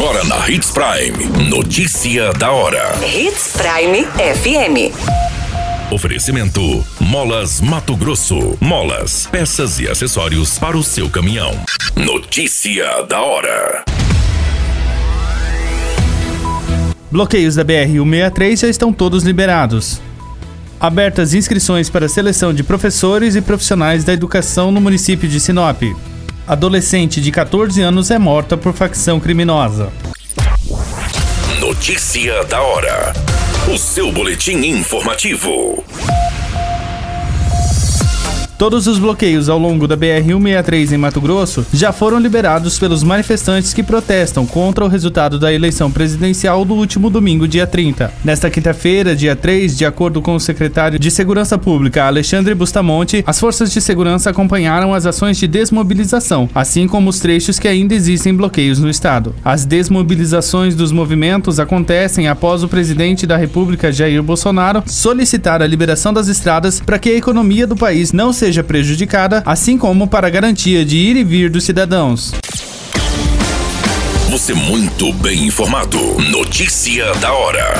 Agora na Hits Prime. Notícia da hora. Hits Prime FM. Oferecimento: Molas Mato Grosso. Molas, peças e acessórios para o seu caminhão. Notícia da hora. Bloqueios da BR-163 já estão todos liberados. Abertas inscrições para a seleção de professores e profissionais da educação no município de Sinop. Adolescente de 14 anos é morta por facção criminosa. Notícia da hora. O seu boletim informativo. Todos os bloqueios ao longo da BR-163 em Mato Grosso já foram liberados pelos manifestantes que protestam contra o resultado da eleição presidencial do último domingo, dia 30. Nesta quinta-feira, dia 3, de acordo com o secretário de Segurança Pública, Alexandre Bustamonte, as forças de segurança acompanharam as ações de desmobilização, assim como os trechos que ainda existem bloqueios no estado. As desmobilizações dos movimentos acontecem após o presidente da República, Jair Bolsonaro, solicitar a liberação das estradas para que a economia do país não seja seja prejudicada, assim como para a garantia de ir e vir dos cidadãos. Você muito bem informado. Notícia da hora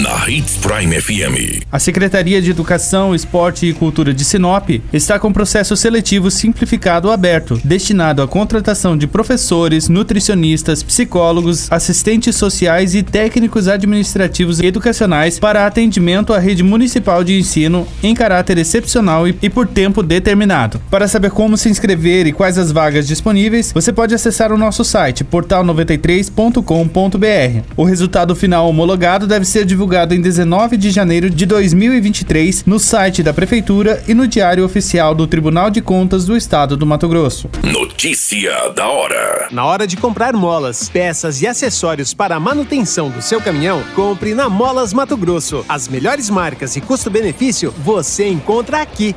na Hits Prime FM. A Secretaria de Educação, Esporte e Cultura de Sinop está com processo seletivo simplificado aberto, destinado à contratação de professores, nutricionistas, psicólogos, assistentes sociais e técnicos administrativos e educacionais para atendimento à rede municipal de ensino em caráter excepcional e, por tempo determinado. Para saber como se inscrever e quais as vagas disponíveis, você pode acessar o nosso site portal93.com.br. O resultado final homologado deve ser divulgado divulgado em 19 de janeiro de 2023 no site da Prefeitura e no Diário Oficial do Tribunal de Contas do Estado do Mato Grosso. Notícia da hora. Na hora de comprar molas, peças e acessórios para a manutenção do seu caminhão, compre na Molas Mato Grosso. As melhores marcas e custo-benefício você encontra aqui.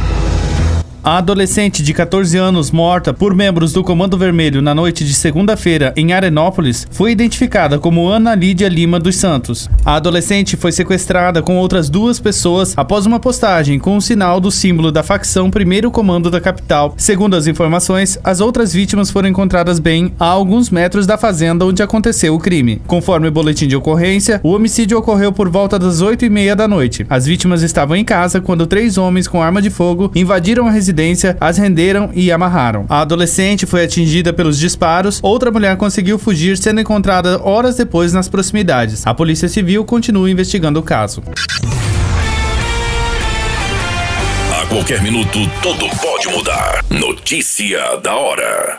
A adolescente de 14 anos morta por membros do Comando Vermelho na noite de segunda-feira em Arenópolis foi identificada como Ana Lídia Lima dos Santos. A adolescente foi sequestrada com outras duas pessoas após uma postagem com o sinal do símbolo da facção Primeiro Comando da capital. Segundo as informações, as outras vítimas foram encontradas bem a alguns metros da fazenda onde aconteceu o crime. Conforme o boletim de ocorrência, o homicídio ocorreu por volta das 8 e meia da noite. As vítimas estavam em casa quando três homens com arma de fogo invadiram a residência residência, as renderam e amarraram. A adolescente foi atingida pelos disparos, outra mulher conseguiu fugir, sendo encontrada horas depois nas proximidades. A Polícia Civil continua investigando o caso. A qualquer minuto, tudo pode mudar. Notícia da hora.